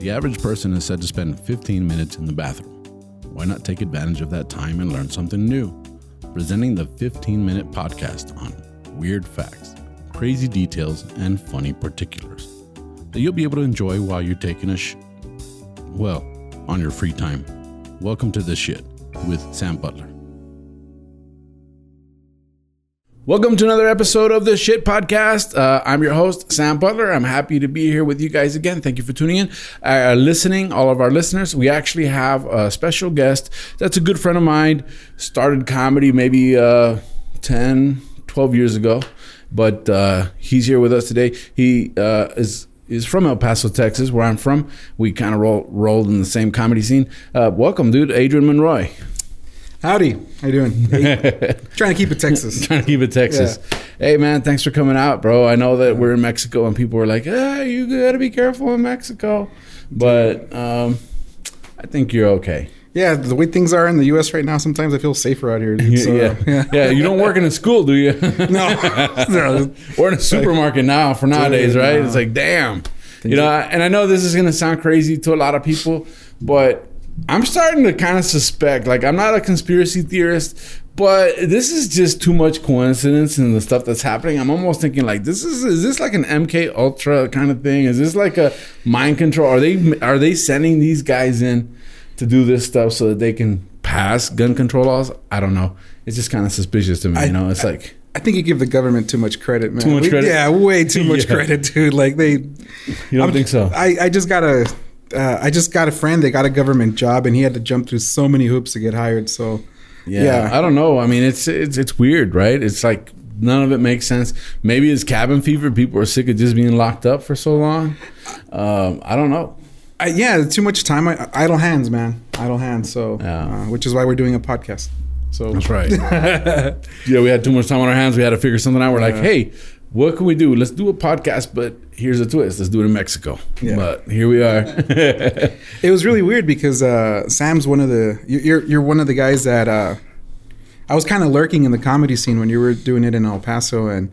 The average person is said to spend 15 minutes in the bathroom. Why not take advantage of that time and learn something new? Presenting the 15 minute podcast on weird facts, crazy details, and funny particulars that you'll be able to enjoy while you're taking a sh. Well, on your free time. Welcome to This Shit with Sam Butler. Welcome to another episode of the Shit Podcast. Uh, I'm your host, Sam Butler. I'm happy to be here with you guys again. Thank you for tuning in, uh, listening, all of our listeners. We actually have a special guest that's a good friend of mine. Started comedy maybe uh, 10, 12 years ago, but uh, he's here with us today. He uh, is is from El Paso, Texas, where I'm from. We kind of roll, rolled in the same comedy scene. Uh, welcome, dude, Adrian Monroy. Howdy, how you doing? Hey, trying to keep it Texas. trying to keep it Texas. Hey man, thanks for coming out, bro. I know that we're in Mexico and people are like, "Ah, you got to be careful in Mexico," but um, I think you're okay. Yeah, the way things are in the U.S. right now, sometimes I feel safer out here. Dude, so, yeah. yeah, yeah. You don't work in a school, do you? no, no. We're in a supermarket now for nowadays, right? It's like, damn. You know, and I know this is gonna sound crazy to a lot of people, but I'm starting to kind of suspect. Like, I'm not a conspiracy theorist, but this is just too much coincidence in the stuff that's happening. I'm almost thinking like, this is is this like an MK Ultra kind of thing? Is this like a mind control? Are they are they sending these guys in to do this stuff so that they can pass gun control laws? I don't know. It's just kind of suspicious to me. you know, it's like. I think you give the government too much credit, man. Too much We- credit? Yeah, way too much Yeah. credit, dude. Like they. You don't I'm- think so? I, I just got a. Uh, I just got a friend. They got a government job, and he had to jump through so many hoops to get hired. So, Yeah, Yeah. I don't know. I mean, it's it's it's weird, right? It's like none of it makes sense. Maybe it's cabin fever. People are sick of just being locked up for so long. Um, I don't know. I, yeah, too much time. I, idle hands, man. Idle hands. So, Yeah. uh, which is why we're doing a podcast. So That's right. yeah, we had too much time on our hands. We had to figure something out. We're like, hey, what can we do? Let's do a podcast, but here's a twist. Let's do it in Mexico. Yeah. But here we are. It was really weird because uh, Sam's one of the you- you're you're one of the guys that uh, I was kind of lurking in the comedy scene when you were doing it in El Paso and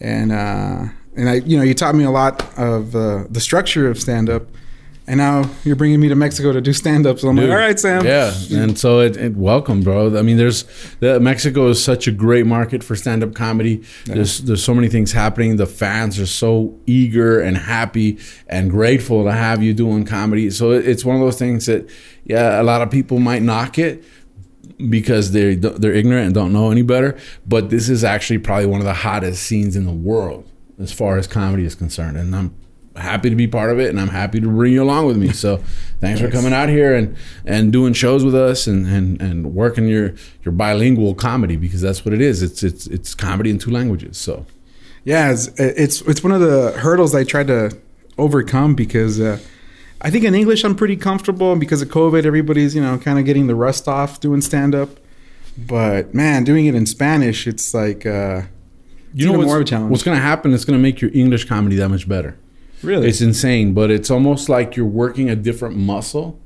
and uh, and I you know you taught me a lot of uh, the structure of stand up and now you're bringing me to Mexico to do stand up so I'm Dude, like all right Sam Yeah, and so it, it welcome, bro. I mean, there's the, Mexico is such a great market for stand up comedy. There's there's so many things happening. The fans are so eager and happy and grateful to have you doing comedy. So it, it's one of those things that yeah, a lot of people might knock it because they're they're ignorant and don't know any better. But this is actually probably one of the hottest scenes in the world as far as comedy is concerned, and I'm happy to be part of it, and I'm happy to bring you along with me. So, thanks for coming out here and and doing shows with us and and and working your your bilingual comedy because that's what it is. It's it's it's comedy in two languages. So, yeah it's, it's it's one of the hurdles I tried to overcome because uh, I think in English I'm pretty comfortable and because of COVID everybody's you know kind of getting the rust off doing stand up but man doing it in Spanish it's like uh, you know more of a challenge. what's going to happen? It's going to make your English comedy that much better. Really It's insane, but it's almost like you're working a different muscle,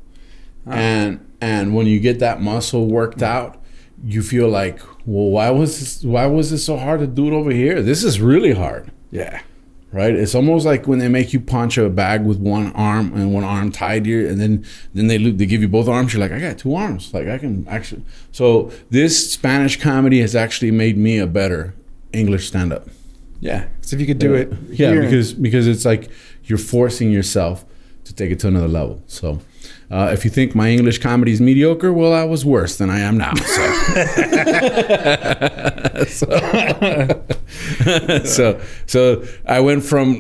Ah. and and when you get that muscle worked out, you feel like, well, why was this, why was it so hard to do it over here? This is really hard, yeah right? It's almost like when they make you punch a bag with one arm and one arm tied here, and then then they they give you both arms. You're like, I got two arms, like I can actually. So this Spanish comedy has actually made me a better English stand up. Yeah so if you could do it Yeah, here- because because it's like you're forcing yourself to take it to another level. So, uh, if you think my English comedy is mediocre, well, I was worse than I am now. So, so, so, so I went from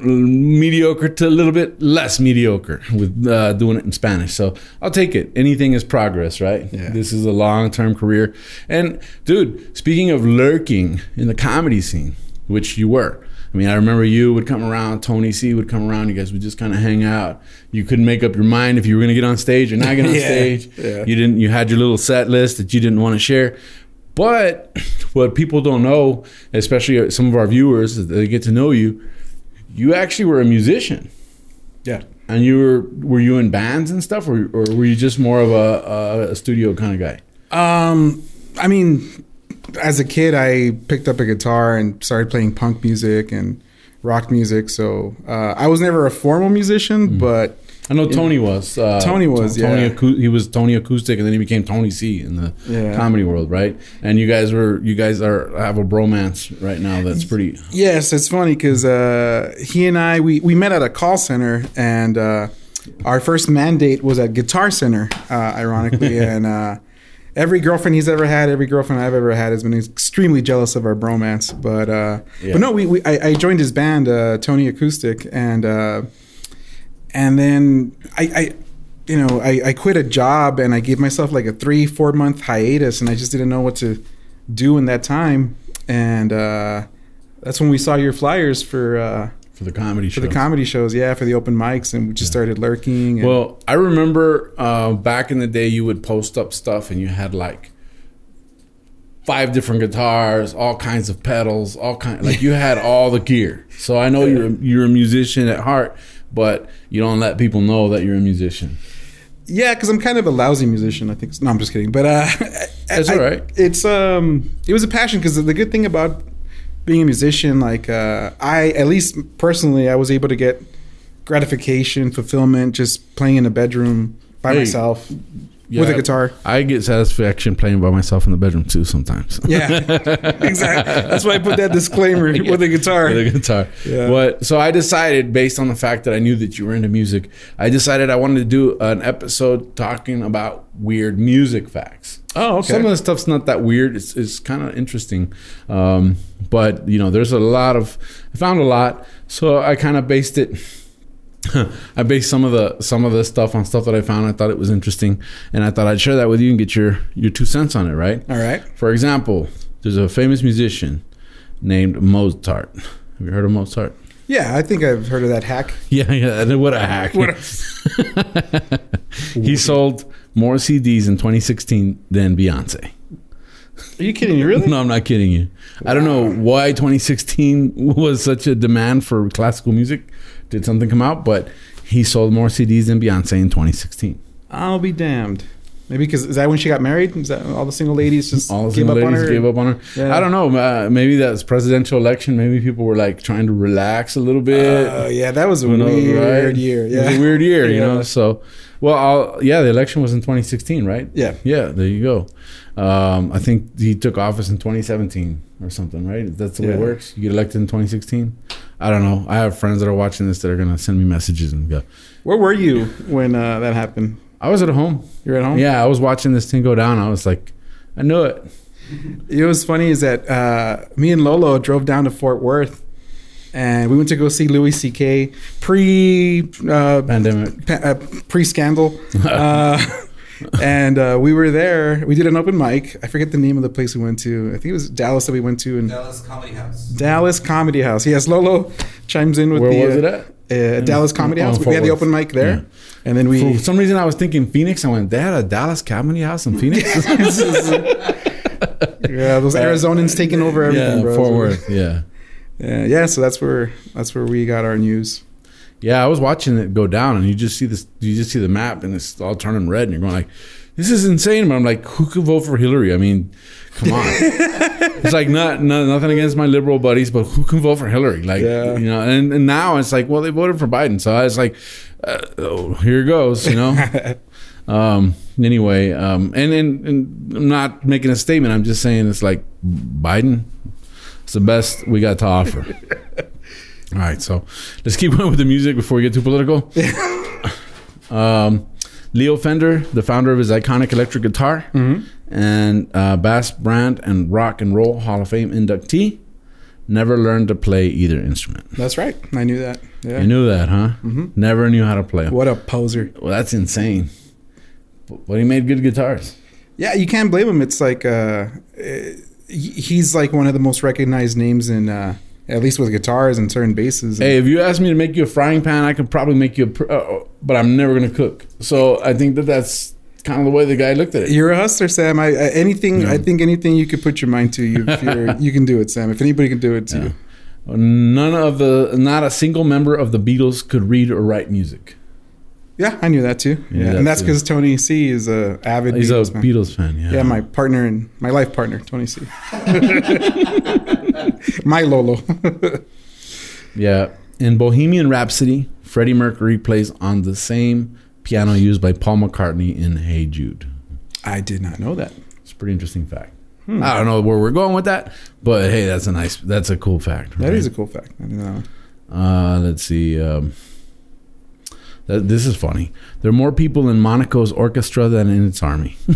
mediocre to a little bit less mediocre with uh, doing it in Spanish. So I'll take it. Anything is progress, right? Yeah. This is a long term career. And dude, speaking of lurking in the comedy scene, which you were. I mean, I remember you would come around, Tony C would come around, you guys would just kind of hang out. You couldn't make up your mind if you were going to get on stage or not get on Yeah, stage. yeah. You didn't you had your little set list that you didn't want to share. But what people don't know, especially some of our viewers, they get to know you, you actually were a musician. yeah And you were were you in bands and stuff, or, or were you just more of a, a, a studio kind of guy? Um, I mean, as a kid, I picked up a guitar and started playing punk music and rock music. So uh, I was never a formal musician, but I know Tony was. Uh, Tony was, Tony yeah. Acou- he was Tony Acoustic, and then he became Tony C in the Yeah. comedy world, right? And you guys were, you guys are have a bromance right now. That's pretty. Yes, it's funny because uh, he and I we, we met at a call center, and uh, our first mandate was at Guitar Center, uh, ironically. and uh, every girlfriend he's ever had, every girlfriend I've ever had, has been extremely jealous of our bromance. But uh, Yeah. but no, we, we I, I joined his band, uh, Tony Acoustic, and uh, and then I. I you know, I, I quit a job and I gave myself like a three, four month hiatus, and I just didn't know what to do in that time. And uh, that's when we saw your flyers for uh, For the comedy shows. for the comedy shows, yeah, for the open mics, and we just started lurking. And, Well, I remember uh, back in the day, you would post up stuff, and you had like five different guitars, all kinds of pedals, all kind. Like you had all the gear. So I know you're you're a musician at heart, but you don't let people know that you're a musician. yeah, because I'm kind of a lousy musician. I think. No, I'm just kidding. But uh, That's I- all right. It's um, it was a passion because the good thing about being a musician, like uh, I, at least personally, I was able to get gratification, fulfillment, just playing in a bedroom by Hey, myself with a guitar. I get satisfaction playing by myself in the bedroom too sometimes. Yeah, exactly. That's why I put that disclaimer with a guitar. with a guitar. Yeah. But so I decided, based on the fact that I knew that you were into music, I decided I wanted to do an episode talking about weird music facts. Oh, okay. Some of the stuff's not that weird. It's, it's kind of interesting. Um, but, you know, there's a lot of, I found a lot. So I kind of based it. I based some of the some of the stuff on stuff that I found. I thought it was interesting, and I thought I'd share that with you and get your your two cents on it. Right? All right. For example, there's a famous musician named Mozart. Have you heard of Mozart? Yeah, I think I've heard of that hack. Yeah, yeah. What a hack! What a- he sold more CDs in 2016 than Beyonce. Are you kidding me? Really? No, I'm not kidding you. I don't know why 2016 was such a demand for classical music. Did something come out? But he sold more CDs than Beyonce in 2016. I'll be damned. Maybe because is that when she got married? Is that all the single ladies just All the gave single up on ladies her? gave up on her. Yeah. I don't know. Uh, maybe that's presidential election. Maybe people were like trying to relax a little bit. Oh yeah, that was a You know, weird right? year. It Yeah, was a weird year, you Yeah. know. So, well, I'll, yeah, the election was in 2016, right? Yeah. Yeah, there you go. Um, I think he took office in 2017 or something, right? That's the way it works. You get elected in 2016. I don't know. I have friends that are watching this that are gonna send me messages and go. Where were you when uh, that happened? I was at home. You're at home. Yeah, I was watching this thing go down. I was like, I knew it. It was funny is that uh, me and Lolo drove down to Fort Worth, and we went to go see Louis C.K. pre uh, Pandemic. pa- uh, pre scandal. and uh, we were there. We did an open mic. I forget the name of the place we went to. I think it was Dallas that we went to, and Dallas Comedy House. Dallas Comedy House. Yes, Lolo chimes in with Where the was uh, it at? Uh, Dallas Comedy House. Fort we had the open mic there, Yeah. and then we. For some reason, I was thinking Phoenix. I went, they had a Dallas Comedy House in Phoenix. yeah, those Arizonans taking over everything, yeah, bro. Fort Worth. Yeah. Yeah, yeah. So that's where that's where we got our news. Yeah, I was watching it go down, and you just see this. You just see the map, and it's all turning red, and you're going like, "This is insane." But I'm like, "Who could vote for Hillary?" I mean, come on. it's like not, not nothing against my liberal buddies, but who can vote for Hillary? Like, Yeah. you know. And, and now it's like, well, they voted for Biden, so I was like, uh, oh, here it goes, you know. um. Anyway, um, and, and and I'm not making a statement. I'm just saying it's like Biden. It's the best we got to offer. All right, so let's keep going with the music before we get too political. um, Leo Fender, the founder of his iconic electric guitar, and uh, Bass Brand and Rock and Roll Hall of Fame inductee, never learned to play either instrument. That's right. I knew that. Yeah. You knew that, huh? Never knew how to play. What a poser. Well, that's insane. But but he made good guitars. Yeah, you can't blame him. It's like uh, eh, he's like one of the most recognized names in uh, at least with guitars and certain basses. Hey, if you ask me to make you a frying pan, I could probably make you a. pr- Uh, but I'm never gonna cook. So I think that that's kind of the way the guy looked at it. You're a hustler, Sam. I, I anything. Yeah. I think anything you could put your mind to, you if you're, you can do it, Sam. If anybody can do it, to Yeah. you. None of the, not a single member of the Beatles could read or write music. Yeah, I knew that too. You Yeah, that and that's because Tony C is a avid. He's Beatles a fan. Beatles fan. Yeah. Yeah, my partner and my life partner, Tony C. my Lolo. Yeah. In Bohemian Rhapsody, Freddie Mercury plays on the same piano used by Paul McCartney in Hey Jude. I did not know that. It's a pretty interesting fact. I don't know where we're going with that, but hey, that's a nice, that's a cool fact. That right? is a cool fact. I know. Uh, let's see. Um, that, this is funny. There are more people in Monaco's orchestra than in its army.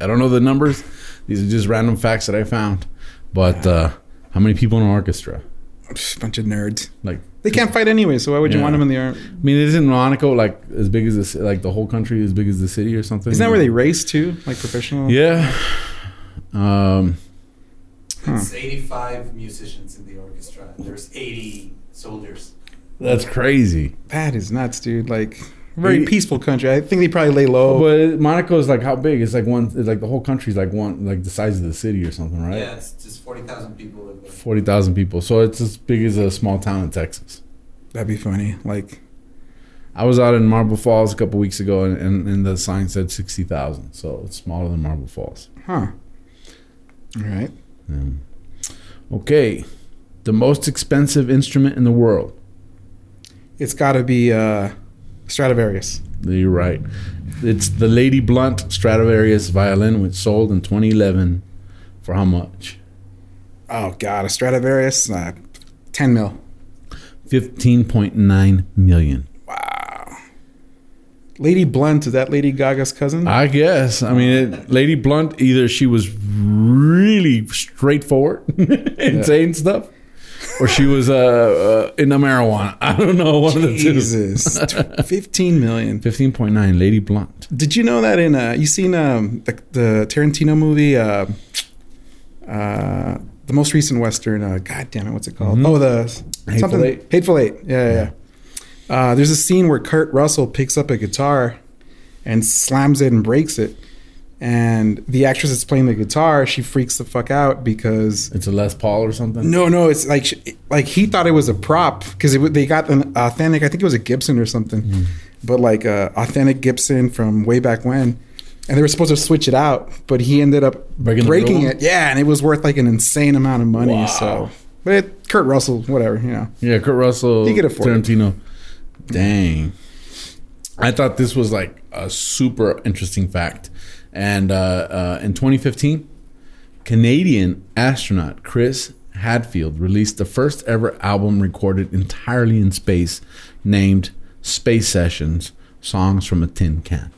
I don't know the numbers. These are just random facts that I found. But uh, how many people in an orchestra? Psh, bunch of nerds. Like, They can't fight anyway, so why would you Yeah. want them in the army? I mean, isn't Monaco like as big as this? Like the whole country as big as the city or something? Isn't that where they race too, like professional? Yeah. Um, Huh. It's 85 musicians in the orchestra. There's 80 soldiers. that's crazy. That is nuts, dude. Like very They- peaceful country. I think they probably lay low. But Monaco is like how big? It's like one. It's like the whole country's like one, like the size of the city or something, right? Yeah, it's just 40,000 people live there. Forty thousand people. So it's as big as a small town in Texas. That'd be funny. Like I was out in Marble Falls a couple weeks ago, and, and, and the sign said sixty thousand. So it's smaller than Marble Falls. Huh. All right. Yeah. Okay, the most expensive instrument in the world. It's got to be uh, Stradivarius. You're right. It's the Lady Blunt Stradivarius violin, which sold in 2011 for how much? Oh God, a Stradivarius. Uh, Ten mil. 15.9 million. Wow. Lady Blunt is that Lady Gaga's cousin? I guess. I mean, it, Lady Blunt, either she was really straightforward and saying stuff, or she was uh, uh, into marijuana. I don't know. One of the two. Jesus, fifteen million. 15.9, Lady Blunt. Did you know that in uh, you seen um the, the Tarantino movie uh, uh the most recent western uh, God damn it what's it called Mhm. oh the Hateful something Eight? Hateful Eight yeah yeah, yeah. Uh, there's a scene where Kurt Russell picks up a guitar and slams it and breaks it and the actress that's playing the guitar she freaks the fuck out because It's a Les Paul or something. no no it's like like he thought it was a prop because they got an authentic I think it was a Gibson or something Mm. but like a authentic Gibson from way back when. And they were supposed to switch it out, but he ended up Breaking breaking, it. Yeah, and it was worth like an insane amount of money. Wow. So, but it, Kurt Russell, whatever, you know. Yeah, Kurt Russell, He could afford it. Tarantino. Dang. I thought this was like a super interesting fact. And uh, uh, in 2015, Canadian astronaut Chris Hadfield released the first ever album recorded entirely in space named Space Sessions Songs from a Tin Can.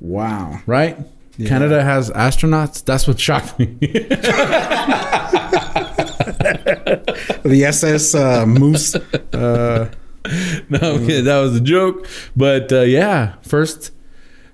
Wow. Right? Yeah. Canada has astronauts? That's what shocked me. The SS uh, Moose. Uh, no, okay, that was a joke. But uh, yeah, first,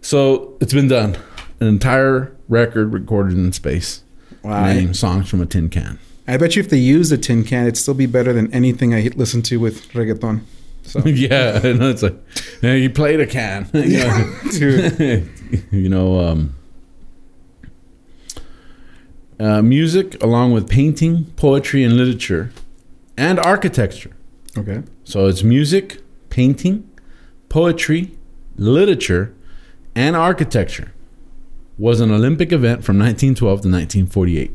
so it's been done. An entire record recorded in space. wow. Name songs from a tin can. I bet you if they used a tin can, it'd still be better than anything I listen to with reggaeton. So, yeah, know it's like yeah, you played a can. you know, dude. you know um, uh, music along with painting, poetry, and literature, and architecture. Okay. So it's music, painting, poetry, literature, and architecture. Was an Olympic event from 1912 to 1948.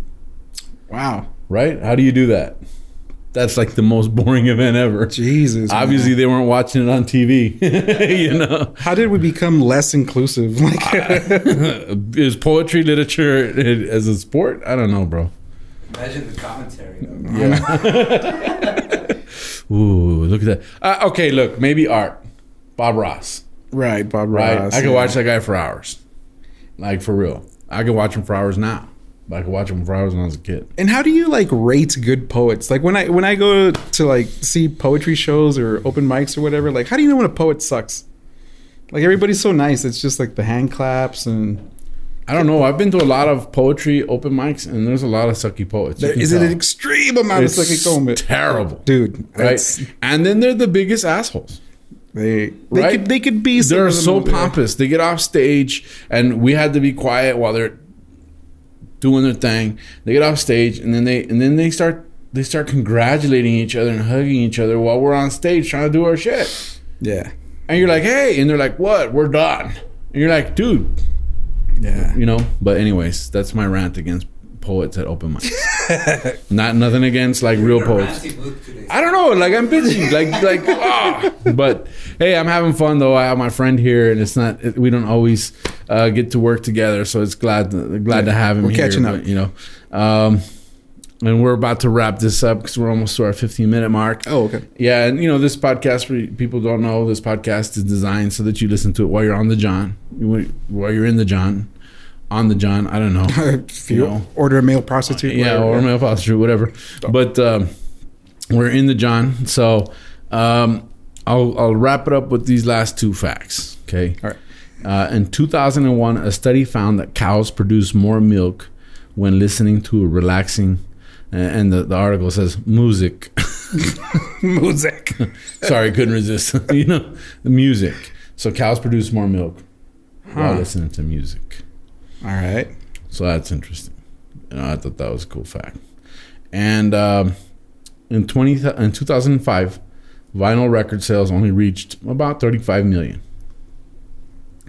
Wow. Right? How do you do that? That's like the most boring event ever. Jesus. man. Obviously, they weren't watching it on TV. you know, How did we become less inclusive? Like, is poetry literature as a sport? I don't know, bro. Imagine the commentary. Though. Yeah. Ooh, look at that. Uh, okay, look, maybe art. Bob Ross. right, Bob Right? Ross. I could yeah. watch that guy for hours. Like for real. I could watch them for hours now. But I could watch them for hours when I was a kid. And how do you like rate good poets? Like when I when I go to like see poetry shows or open mics or whatever, like how do you know when a poet sucks? Like everybody's so nice. It's just like the hand claps and I don't know. I've been to a lot of poetry open mics, and there's a lot of sucky poets. There is it tell. an extreme amount It's of sucky comment. terrible, Dude, right? And then they're the biggest assholes. They they Right? could they could be They're so pompous. They get off stage, and we had to be quiet while they're doing their thing. They get off stage, and then they and then they start they start congratulating each other and hugging each other while we're on stage trying to do our shit. Yeah. And you're like, hey, and they're like, what? We're done. And you're like, dude, Yeah. you know. But anyways, that's my rant against poets at open mic. Not nothing against like real poets. ranty mood today. I don't know, like I'm bitching, like like ah. But hey, I'm having fun though. I have my friend here, and it's not it, we don't always uh, get to work together, so it's glad glad to have him. We're here, catching up. but, you know. Um, and we're about to wrap this up because we're almost to our 15 minute mark. Oh, okay. Yeah, and you know this podcast. For people don't know, this podcast is designed so that you listen to it while you're on the John, while you're in the John, on the John. I don't know. if you You know. order a male prostitute, yeah, whatever. or male prostitute, whatever. But um, we're in the John, so um, I'll I'll wrap it up with these last two facts. Okay. All right. Uh, in 2001, a study found that cows produce more milk when listening to a relaxing, uh, and the, the article says music. Music. Sorry, couldn't resist. you know, the music. So cows produce more milk while listening to music. All right. So that's interesting. You know, I thought that was a cool fact. And um, in twenty in two thousand five, vinyl record sales only reached about thirty five million.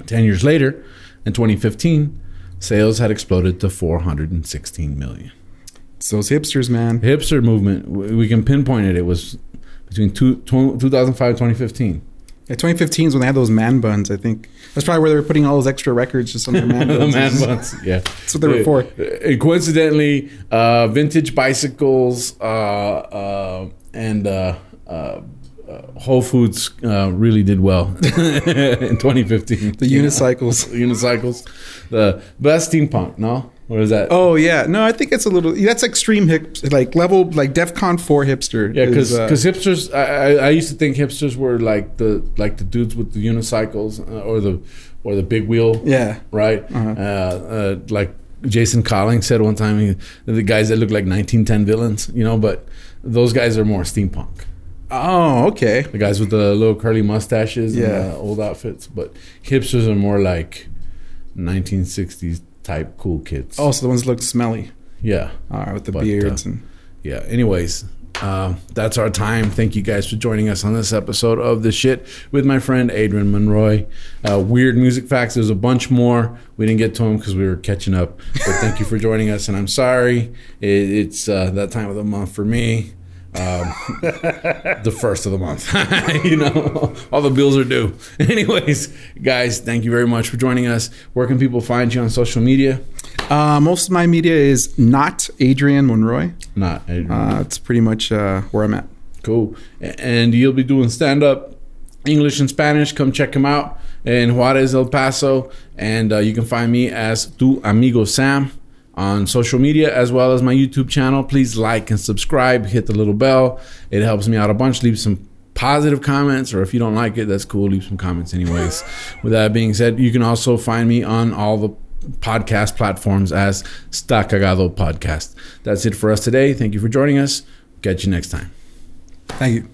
Ten years later, in twenty fifteen, sales had exploded to four hundred and sixteen million. It's those hipsters, man. Hipster movement, we can pinpoint it. It was between two, tw- 2005 and 2015. Yeah, 2015 is when they had those man buns. I think that's probably where they were putting all those extra records just on their man the buns. man buns. Yeah, That's what they were for. And coincidentally, uh, vintage bicycles uh, uh, and uh, uh, uh, Whole Foods uh, really did well in 2015. The unicycles. unicycles, the best steampunk. No, what is that? Oh yeah, no, I think it's a little. That's extreme hip, like level, like DefCon four hipster. Yeah, is, because uh, hipsters, I, I used to think hipsters were like the like the dudes with the unicycles uh, or the or the big wheel, yeah, right? Uh-huh. Uh, uh, like Jason Collins said one time, he, the guys that look like 1910 villains, you know, but those guys are more steampunk. Oh, okay. The guys with the little curly mustaches Yeah. and uh, old outfits, but hipsters are more like 1960s type cool kids. Oh, so the ones that look smelly. yeah. All right, with the But, beards uh, and yeah. Anyways um, that's our time. Thank you guys for joining us on this episode of the shit with my friend adrian monroy. Uh, weird music facts there's a bunch more. We didn't get to them because we were catching up. But thank you for joining us and i'm sorry. It, it's uh, that time of the month for me um, the first of the month you know all the bills are due anyways guys thank you very much for joining us where can people find you on social media uh, most of my media is not Adrian Monroy. not Adrian. Uh, it's pretty much uh, where I'm at. Cool. And you'll be doing stand up English and Spanish. Come check him out in Juarez, El Paso. And uh, you can find me as Tu Amigo Sam on social media as well as my YouTube channel. Please like and subscribe, hit the little bell. It helps me out a bunch. Leave some positive comments, or if you don't like it, that's cool. Leave some comments, anyways. With that being said, you can also find me on all the podcast platforms as Sta Cagado Podcast. That's it for us today. Thank you for joining us. Catch you next time. Thank you.